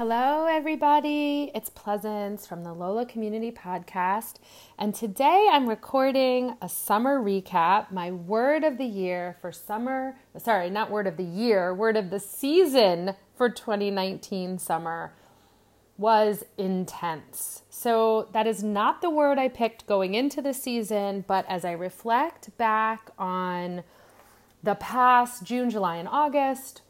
Hello, everybody. It's Pleasance from the Lola Community Podcast. And today I'm recording a summer recap, my word of the year for summer. Sorry, not word of the year, word of the season for 2019 summer was intense. So that is not the word I picked going into the season, but as I reflect back on the past June, July, and August,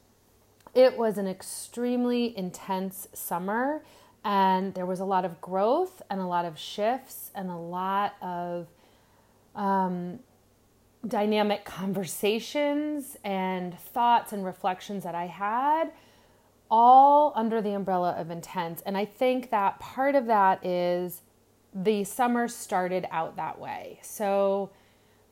it was an extremely intense summer, and there was a lot of growth and a lot of shifts and a lot of um, dynamic conversations and thoughts and reflections that I had, all under the umbrella of intense. And I think that part of that is the summer started out that way. So,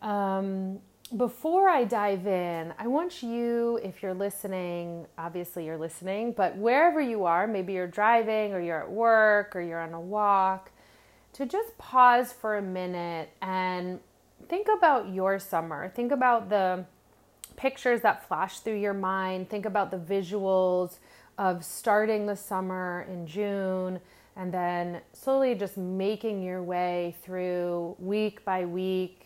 um, before I dive in, I want you, if you're listening, obviously you're listening, but wherever you are, maybe you're driving or you're at work or you're on a walk, to just pause for a minute and think about your summer. Think about the pictures that flash through your mind. Think about the visuals of starting the summer in June and then slowly just making your way through week by week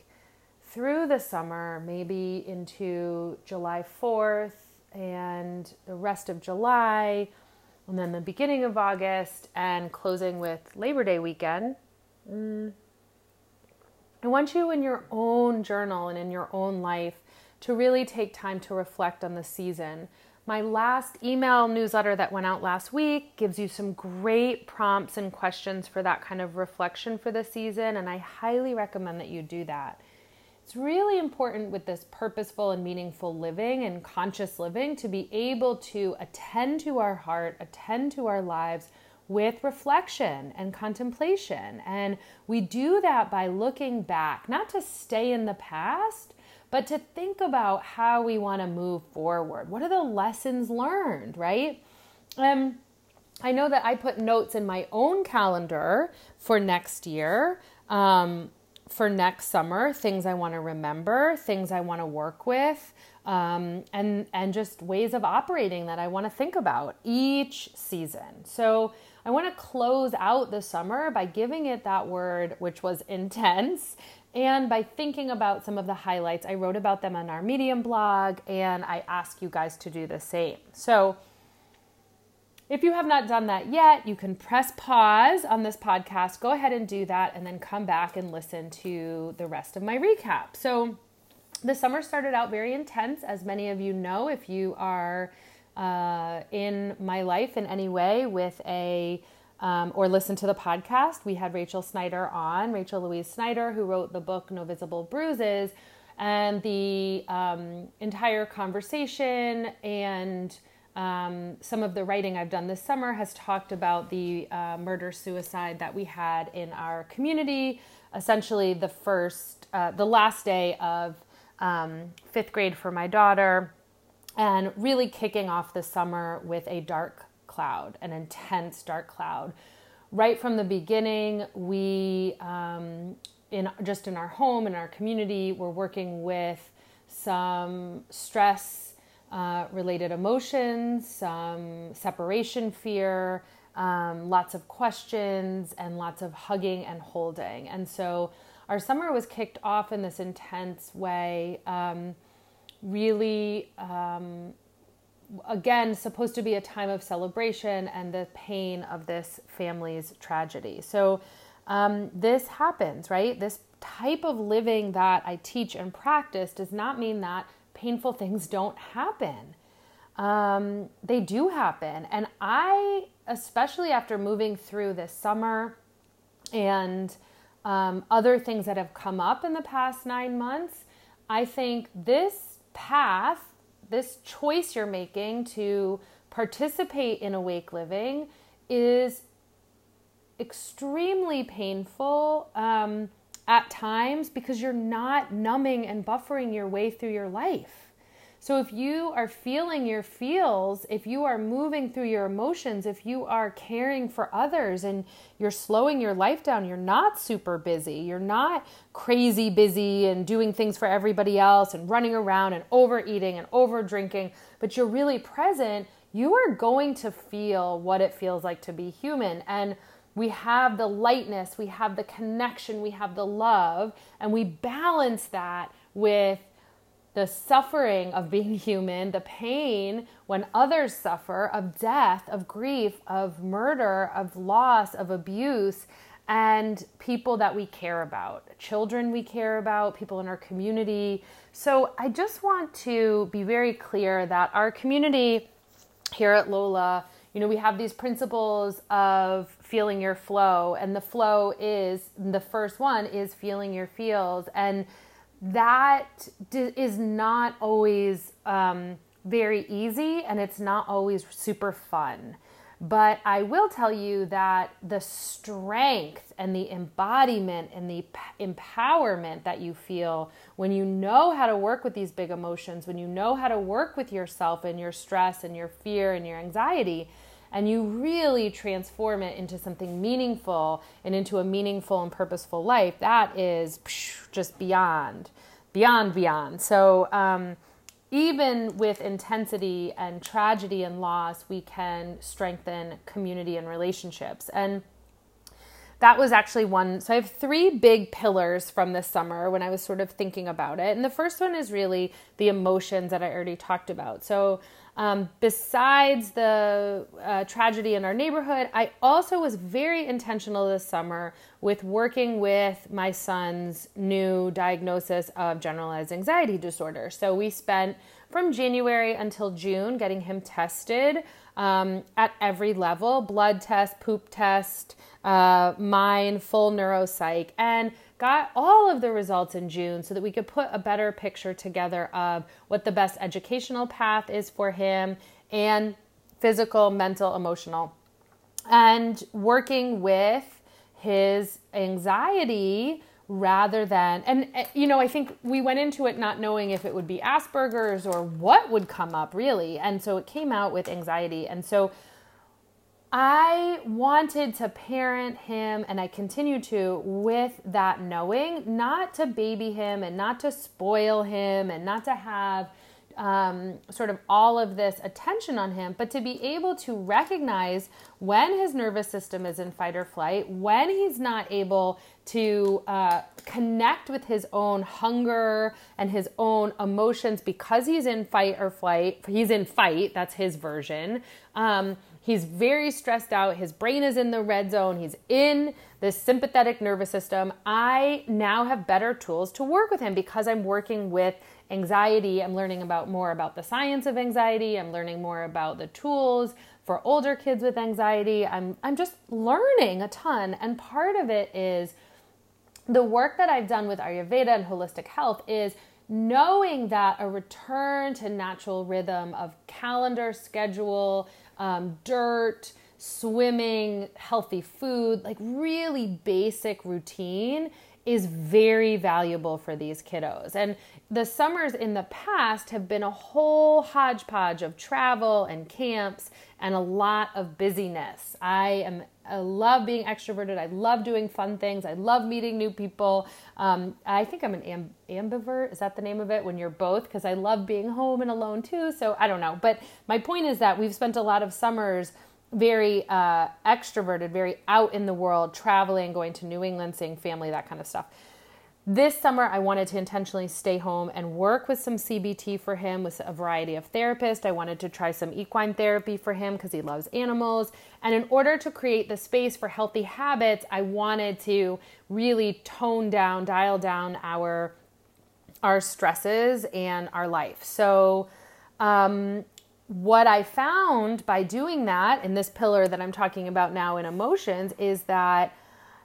through the summer, maybe into July 4th and the rest of July, and then the beginning of August, and closing with Labor Day weekend. Mm. I want you in your own journal and in your own life to really take time to reflect on the season. My last email newsletter that went out last week gives you some great prompts and questions for that kind of reflection for the season, and I highly recommend that you do that. It's really important with this purposeful and meaningful living and conscious living to be able to attend to our heart, attend to our lives with reflection and contemplation. And we do that by looking back, not to stay in the past, but to think about how we want to move forward. What are the lessons learned, right? Um, I know that I put notes in my own calendar for next year. Um, for next summer, things I want to remember, things I want to work with, um, and and just ways of operating that I want to think about each season. So I want to close out the summer by giving it that word, which was intense, and by thinking about some of the highlights. I wrote about them on our Medium blog, and I ask you guys to do the same. So if you have not done that yet, you can press pause on this podcast, go ahead and do that, and then come back and listen to the rest of my recap. So, the summer started out very intense, as many of you know, if you are uh, in my life in any way with a um, or listen to the podcast. We had Rachel Snyder on, Rachel Louise Snyder, who wrote the book No Visible Bruises, and the um, entire conversation and um, some of the writing I've done this summer has talked about the uh, murder suicide that we had in our community. Essentially, the first, uh, the last day of um, fifth grade for my daughter, and really kicking off the summer with a dark cloud, an intense dark cloud. Right from the beginning, we, um, in just in our home, in our community, we're working with some stress uh, related emotions, some separation fear, um, lots of questions, and lots of hugging and holding. And so our summer was kicked off in this intense way, um, really. Um, again, supposed to be a time of celebration and the pain of this family's tragedy. So, um, this happens, right? This type of living that I teach and practice does not mean that painful things don't happen. Um, they do happen. And I, especially after moving through this summer and um, other things that have come up in the past nine months, I think this path, this choice you're making to participate in awake living is extremely painful. Um, at times because you're not numbing and buffering your way through your life. So if you are feeling your feels, if you are moving through your emotions, if you are caring for others and you're slowing your life down, you're not super busy, you're not crazy busy and doing things for everybody else and running around and overeating and over drinking, but you're really present, you are going to feel what it feels like to be human. And we have the lightness, we have the connection, we have the love, and we balance that with the suffering of being human, the pain when others suffer, of death, of grief, of murder, of loss, of abuse, and people that we care about, children we care about, people in our community. So I just want to be very clear that our community here at Lola, you know, we have these principles of feeling your flow, and the flow is the first one is feeling your feels. And that is not always um, very easy and it's not always super fun. But I will tell you that the strength and the embodiment and the empowerment that you feel when you know how to work with these big emotions, when you know how to work with yourself and your stress and your fear and your anxiety, and you really transform it into something meaningful and into a meaningful and purposeful life, that is just beyond, beyond, beyond. So, um, even with intensity and tragedy and loss, we can strengthen community and relationships. And that was actually one. So I have three big pillars from this summer when I was sort of thinking about it. And the first one is really the emotions that I already talked about. So um, besides the uh, tragedy in our neighborhood, I also was very intentional this summer with working with my son's new diagnosis of generalized anxiety disorder. So we spent from January until June getting him tested um, at every level blood test, poop test, uh, mine, full neuropsych. And got all of the results in June so that we could put a better picture together of what the best educational path is for him and physical, mental, emotional. And working with his anxiety rather than and you know i think we went into it not knowing if it would be asperger's or what would come up really and so it came out with anxiety and so I wanted to parent him, and I continue to, with that knowing, not to baby him and not to spoil him and not to have um, sort of all of this attention on him, but to be able to recognize when his nervous system is in fight or flight, when he's not able to uh, connect with his own hunger and his own emotions because he's in fight or flight. He's in fight, that's his version. Um, He's very stressed out. His brain is in the red zone. He's in the sympathetic nervous system. I now have better tools to work with him because I'm working with anxiety. I'm learning about more about the science of anxiety. I'm learning more about the tools for older kids with anxiety. I'm I'm just learning a ton and part of it is the work that I've done with Ayurveda and holistic health is knowing that a return to natural rhythm of calendar schedule um, dirt, swimming, healthy food, like really basic routine is very valuable for these kiddos. And the summers in the past have been a whole hodgepodge of travel and camps and a lot of busyness. I am I love being extroverted. I love doing fun things. I love meeting new people. Um, I think I'm an amb- ambivert. Is that the name of it? When you're both, because I love being home and alone too. So I don't know. But my point is that we've spent a lot of summers very uh, extroverted, very out in the world, traveling, going to New England, seeing family, that kind of stuff. This summer, I wanted to intentionally stay home and work with some CBT for him with a variety of therapists. I wanted to try some equine therapy for him because he loves animals. And in order to create the space for healthy habits, I wanted to really tone down, dial down our our stresses and our life. So, um, what I found by doing that in this pillar that I'm talking about now in emotions is that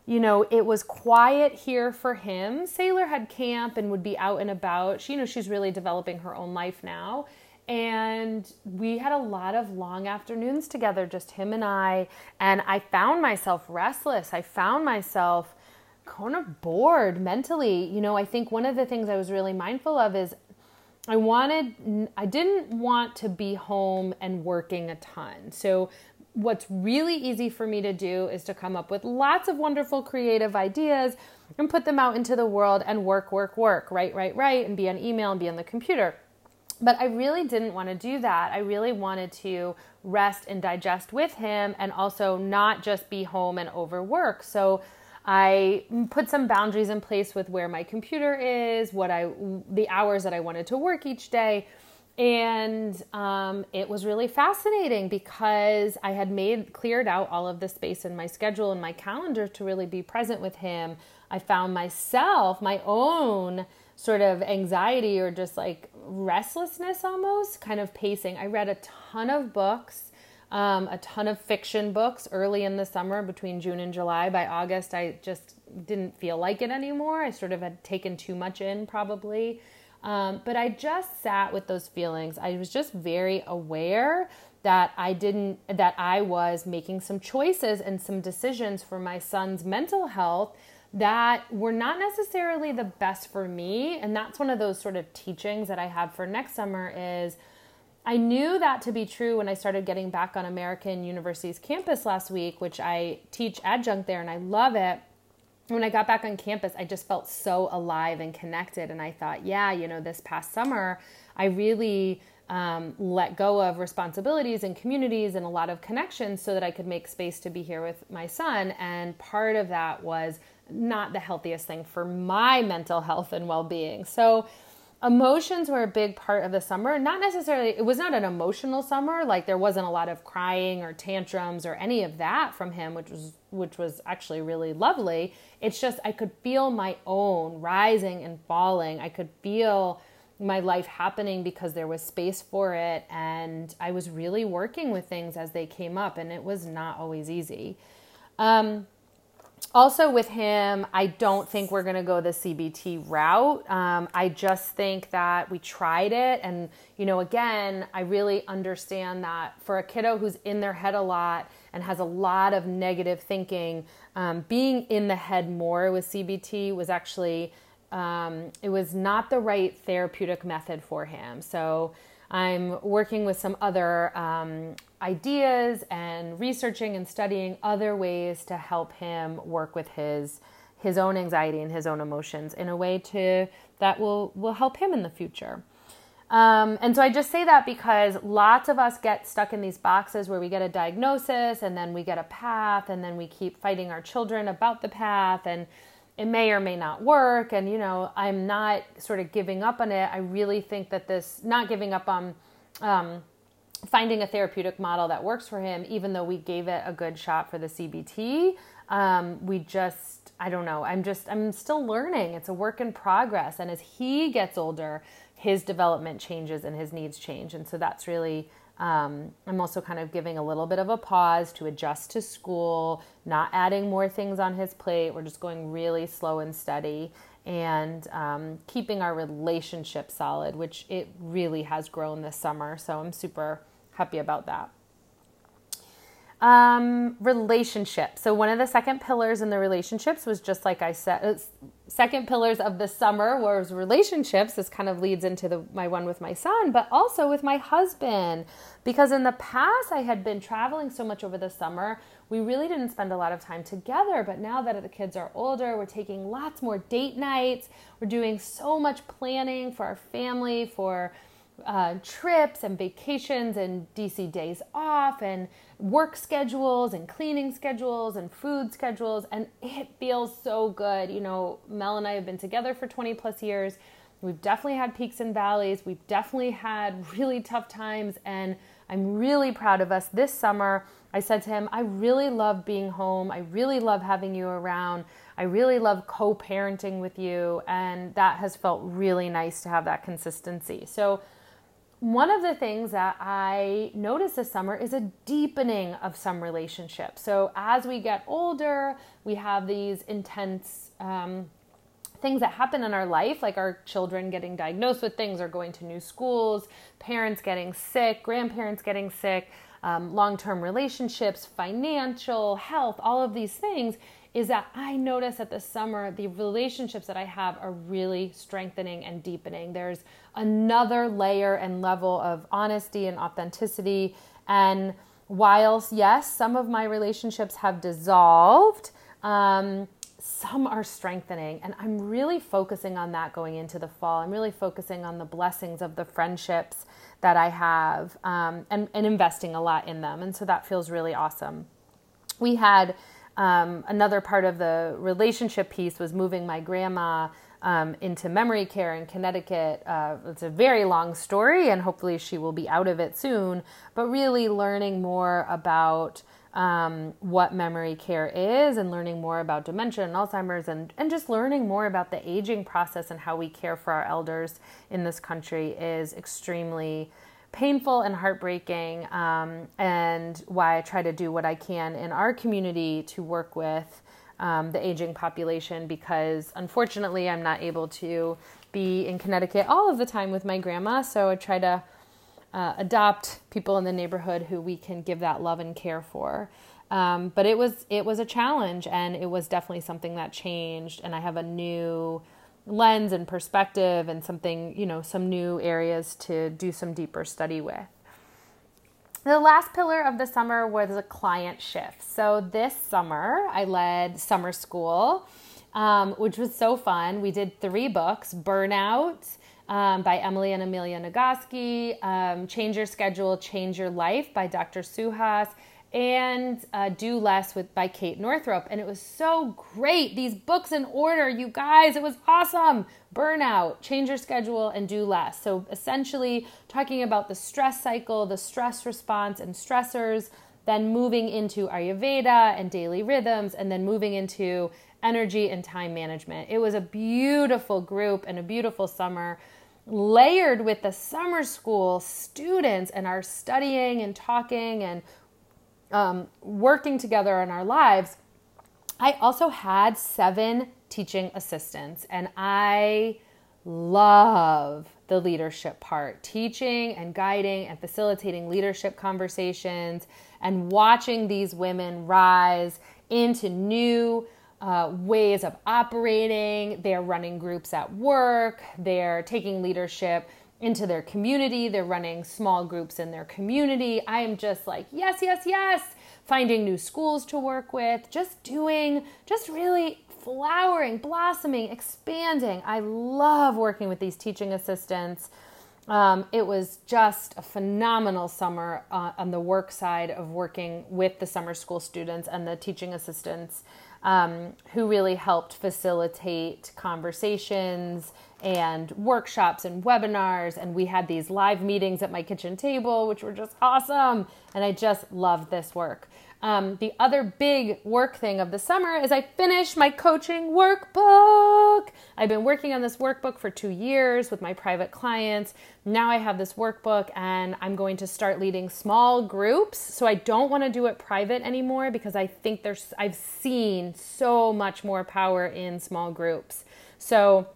you know, it was quiet here for him. Sailor had camp and would be out and about. She, you know, she's really developing her own life now. And we had a lot of long afternoons together, just him and I. And I found myself restless. I found myself kind of bored mentally. You know, I think one of the things I was really mindful of is I wanted, I didn't want to be home and working a ton. So what's really easy for me to do is to come up with lots of wonderful creative ideas and put them out into the world and work, work, work, write, write, write, and be on email and be on the computer. But I really didn't want to do that. I really wanted to rest and digest with him and also not just be home and overwork. So I put some boundaries in place with where my computer is, what I the hours that I wanted to work each day. And um, it was really fascinating because I had made cleared out all of the space in my schedule and my calendar to really be present with him. I found myself, my own sort of anxiety or just like restlessness almost kind of pacing. I read a ton of books, um, a ton of fiction books early in the summer between June and July. By August, I just didn't feel like it anymore. I sort of had taken too much in, probably. Um, but I just sat with those feelings. I was just very aware that I didn't, that I was making some choices and some decisions for my son's mental health that were not necessarily the best for me and that's one of those sort of teachings that i have for next summer is i knew that to be true when i started getting back on american university's campus last week which i teach adjunct there and i love it when i got back on campus i just felt so alive and connected and i thought yeah you know this past summer i really um, let go of responsibilities and communities and a lot of connections so that I could make space to be here with my son. And part of that was not the healthiest thing for my mental health and well being. So, emotions were a big part of the summer. Not necessarily, it was not an emotional summer. Like there wasn't a lot of crying or tantrums or any of that from him, which was which was actually really lovely. It's just I could feel my own rising and falling. I could feel my life happening because there was space for it and I was really working with things as they came up and it was not always easy. Um, also with him, I don't think we're going to go the CBT route. Um, I just think that we tried it. And, you know, again, I really understand that for a kiddo who's in their head a lot and has a lot of negative thinking, um, being in the head more with CBT was actually, um, it was not the right therapeutic method for him. So, I'm working with some other um, ideas and researching and studying other ways to help him work with his his own anxiety and his own emotions in a way to that will will help him in the future. Um, and so I just say that because lots of us get stuck in these boxes where we get a diagnosis and then we get a path and then we keep fighting our children about the path and it may or may not work. And, you know, I'm not sort of giving up on it. I really think that this, not giving up on, um, finding a therapeutic model that works for him, even though we gave it a good shot for the CBT. Um, we just, I don't know, I'm just, I'm still learning. It's a work in progress. And as he gets older, his development changes and his needs change. And so that's really, um, I'm also kind of giving a little bit of a pause to adjust to school, not adding more things on his plate. We're just going really slow and steady and um, keeping our relationship solid, which it really has grown this summer. So I'm super happy about that. Um, relationship. So one of the second pillars in the relationships was just like I said, uh, second pillars of the summer was relationships. This kind of leads into the my one with my son, but also with my husband, because in the past I had been traveling so much over the summer we really didn't spend a lot of time together. But now that the kids are older, we're taking lots more date nights. We're doing so much planning for our family, for uh, trips and vacations and DC days off and work schedules and cleaning schedules and food schedules. And it feels so good. You know, Mel and I have been together for 20 plus years. We've definitely had peaks and valleys. We've definitely had really tough times. And I'm really proud of us this summer. I said to him, I really love being home. I really love having you around. I really love co parenting with you. And that has felt really nice to have that consistency. So, one of the things that I noticed this summer is a deepening of some relationships. So, as we get older, we have these intense um, things that happen in our life, like our children getting diagnosed with things or going to new schools, parents getting sick, grandparents getting sick, um, long term relationships, financial, health, all of these things, is that I notice that this summer the relationships that I have are really strengthening and deepening. There's another layer and level of honesty and authenticity. And whilst, yes, some of my relationships have dissolved, um, some are strengthening. And I'm really focusing on that going into the fall. I'm really focusing on the blessings of the friendships that I have um, and, and investing a lot in them. And so that feels really awesome. We had um, another part of the relationship piece was moving my grandma um, into memory care in Connecticut. Uh, it's a very long story, and hopefully she will be out of it soon. But really learning more about um, what memory care is and learning more about dementia and Alzheimer's and, and just learning more about the aging process and how we care for our elders in this country is extremely painful and heartbreaking, um, and why I try to do what I can in our community to work with um, the aging population because unfortunately I'm not able to be in Connecticut all of the time with my grandma. So I try to uh, adopt people in the neighborhood who we can give that love and care for. Um, but it was it was a challenge, and it was definitely something that changed. And I have a new lens and perspective, and something you know some new areas to do some deeper study with. The last pillar of the summer was a client shift. So this summer, I led summer school, um, which was so fun. We did three books Burnout um, by Emily and Amelia Nagoski, um, Change Your Schedule, Change Your Life by Dr. Suhas, and uh, Do Less with by Kate Northrup. And it was so great. These books in order, you guys, it was awesome. Burnout, change your schedule, and do less. So essentially, talking about the stress cycle, the stress response, and stressors, then moving into Ayurveda and daily rhythms, and then moving into energy and time management. It was a beautiful group and a beautiful summer layered with the summer school students and our studying and talking and um, working together in our lives, I also had seven teaching assistants, and I love the leadership part teaching and guiding and facilitating leadership conversations and watching these women rise into new uh, ways of operating. They're running groups at work, they're taking leadership into their community. They're running small groups in their community. I am just like, yes, yes, yes. Finding new schools to work with, just doing, just really flowering, blossoming, expanding. I love working with these teaching assistants. Um, it was just a phenomenal summer uh, on the work side of working with the summer school students and the teaching assistants um, who really helped facilitate conversations and workshops and webinars. And we had these live meetings at my kitchen table, which were just awesome. And I just love this work. Um, the other big work thing of the summer is I finished my coaching workbook. I've been working on this workbook for two years with my private clients. Now I have this workbook and I'm going to start leading small groups. So I don't want to do it private anymore because I think there's, I've seen so much more power in small groups. So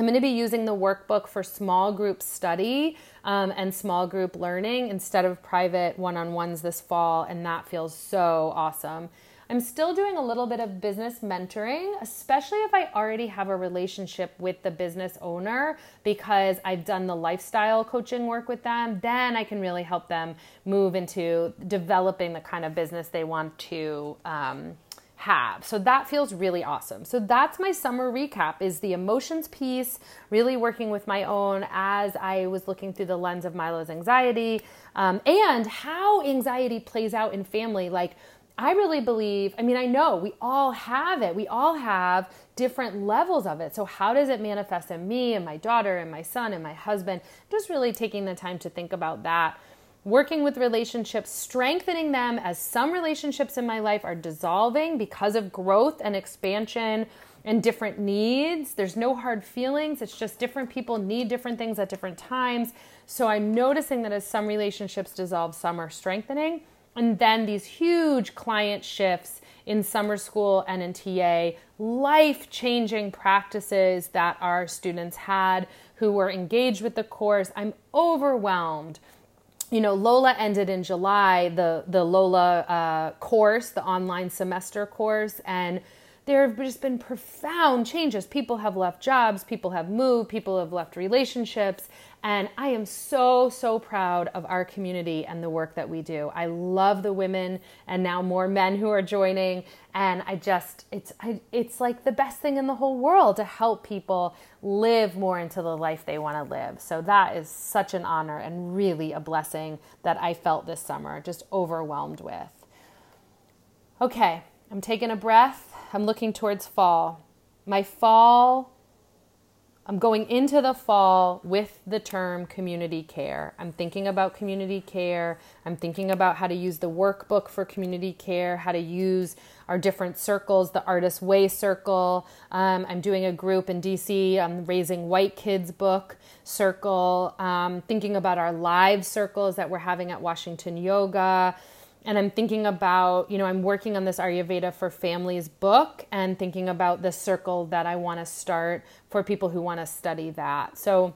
I'm going to be using the workbook for small group study um, and small group learning instead of private one on ones this fall, and that feels so awesome. I'm still doing a little bit of business mentoring, especially if I already have a relationship with the business owner because I've done the lifestyle coaching work with them. Then I can really help them move into developing the kind of business they want to. Um, have. So that feels really awesome. So that's my summer recap is the emotions piece, really working with my own as I was looking through the lens of Milo's anxiety um, and how anxiety plays out in family. Like I really believe, I mean, I know we all have it. We all have different levels of it. So, how does it manifest in me and my daughter and my son and my husband? Just really taking the time to think about that working with relationships, strengthening them as some relationships in my life are dissolving because of growth and expansion and different needs. There's no hard feelings. It's just different people need different things at different times. So I'm noticing that as some relationships dissolve, some are strengthening. And then these huge client shifts in summer school and in TA, life changing practices that our students had who were engaged with the course. I'm overwhelmed you know, Lola ended in July, the, the Lola uh, course, the online semester course, and there have just been profound changes. People have left jobs, people have moved, people have left relationships, And I am so, so proud of our community and the work that we do. I love the women and now more men who are joining. And I just, it's, I, it's like the best thing in the whole world to help people live more into the life they want to live. So that is such an honor and really a blessing that I felt this summer, just overwhelmed with. Okay, I'm taking a breath. I'm looking towards fall. My fall I'm going into the fall with the term community care. I'm thinking about community care. I'm thinking about how to use the workbook for community care, how to use our different circles, the Artist Way Circle. Um, I'm doing a group in DC, I'm raising white kids book circle, um, thinking about our live circles that we're having at Washington Yoga and I'm thinking about, you know, I'm working on this Ayurveda for Families book and thinking about the circle that I want to start for people who want to study that. So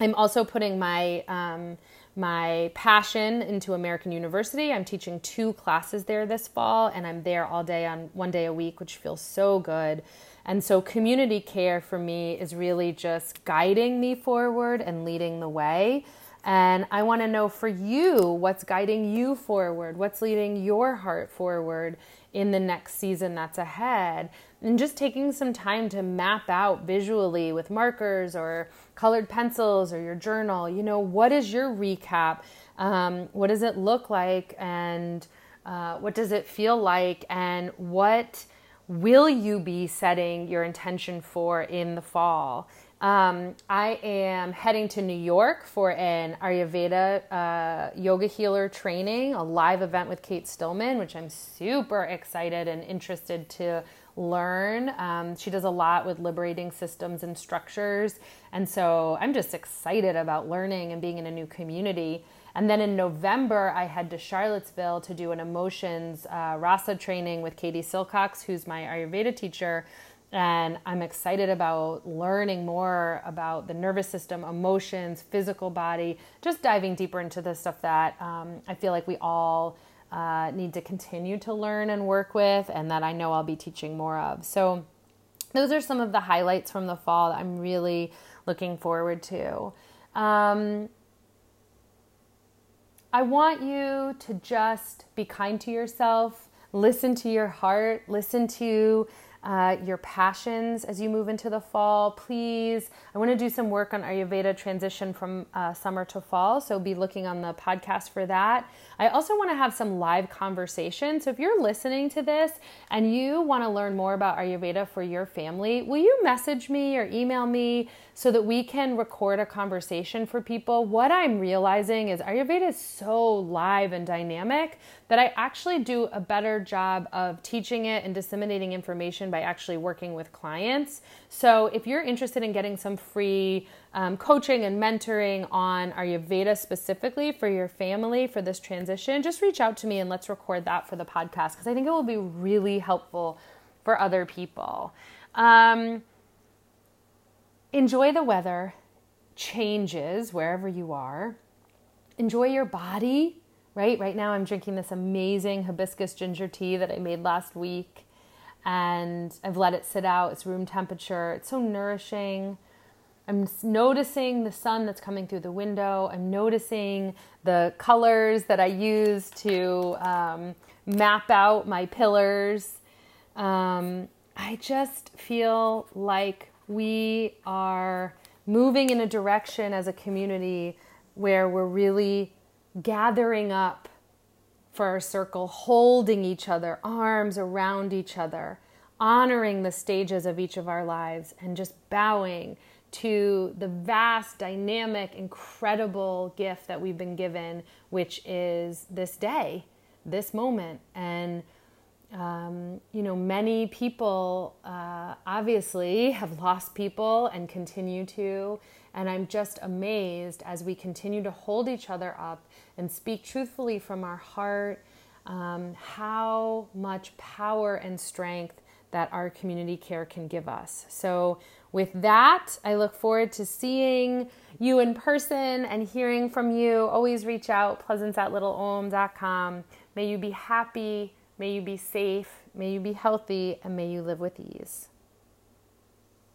I'm also putting my um, my passion into American University. I'm teaching two classes there this fall, and I'm there all day on one day a week, which feels so good. And so, community care for me is really just guiding me forward and leading the way. And I want to know for you what's guiding you forward, what's leading your heart forward in the next season that's ahead. And just taking some time to map out visually with markers or colored pencils or your journal, you know, what is your recap? Um, what does it look like? And uh, what does it feel like? And what will you be setting your intention for in the fall? Um, I am heading to New York for an Ayurveda uh, yoga healer training, a live event with Kate Stillman, which I'm super excited and interested to learn. Um, she does a lot with liberating systems and structures. And so I'm just excited about learning and being in a new community. And then in November, I head to Charlottesville to do an emotions uh, rasa training with Katie Silcox, who's my Ayurveda teacher and I'm excited about learning more about the nervous system, emotions, physical body, just diving deeper into the stuff that um, I feel like we all uh, need to continue to learn and work with, and that I know I'll be teaching more of. So, those are some of the highlights from the fall that I'm really looking forward to. Um, I want you to just be kind to yourself, listen to your heart, listen to uh, your passions as you move into the fall. Please, I want to do some work on Ayurveda transition from uh, summer to fall, so be looking on the podcast for that. I also want to have some live conversation. So if you're listening to this and you want to learn more about Ayurveda for your family, will you message me or email me so that we can record a conversation for people? What I'm realizing is Ayurveda is so live and dynamic that I actually do a better job of teaching it and disseminating information by actually working with clients. So if you're interested in getting some free um, coaching and mentoring on Ayurveda specifically for your family for this transition, just reach out to me and let's record that for the podcast because I think it will be really helpful for other people. Um, enjoy the weather changes wherever you are. Enjoy your body right? Right now, I'm drinking this amazing hibiscus ginger tea that I made last week, and I've let it sit out. It's room temperature. It's so nourishing. I'm noticing the sun that's coming through the window. I'm noticing the colors that I use to um, map out my pillars. Um, I just feel like we are moving in a direction as a community where we're really gathering up for our circle, holding each other, arms around each other, honoring the stages of each of our lives, and just bowing to the vast, dynamic, incredible gift that we've been given, which is this day, this moment. And, um, you know, many people uh, obviously have lost people and continue to. And I'm just amazed as we continue to hold each other up and speak truthfully from our heart um, how much power and strength that our community care can give us. So, with that, I look forward to seeing you in person and hearing from you. Always reach out, pleasance at littleom.com. May you be happy, may you be safe, may you be healthy, and may you live with ease.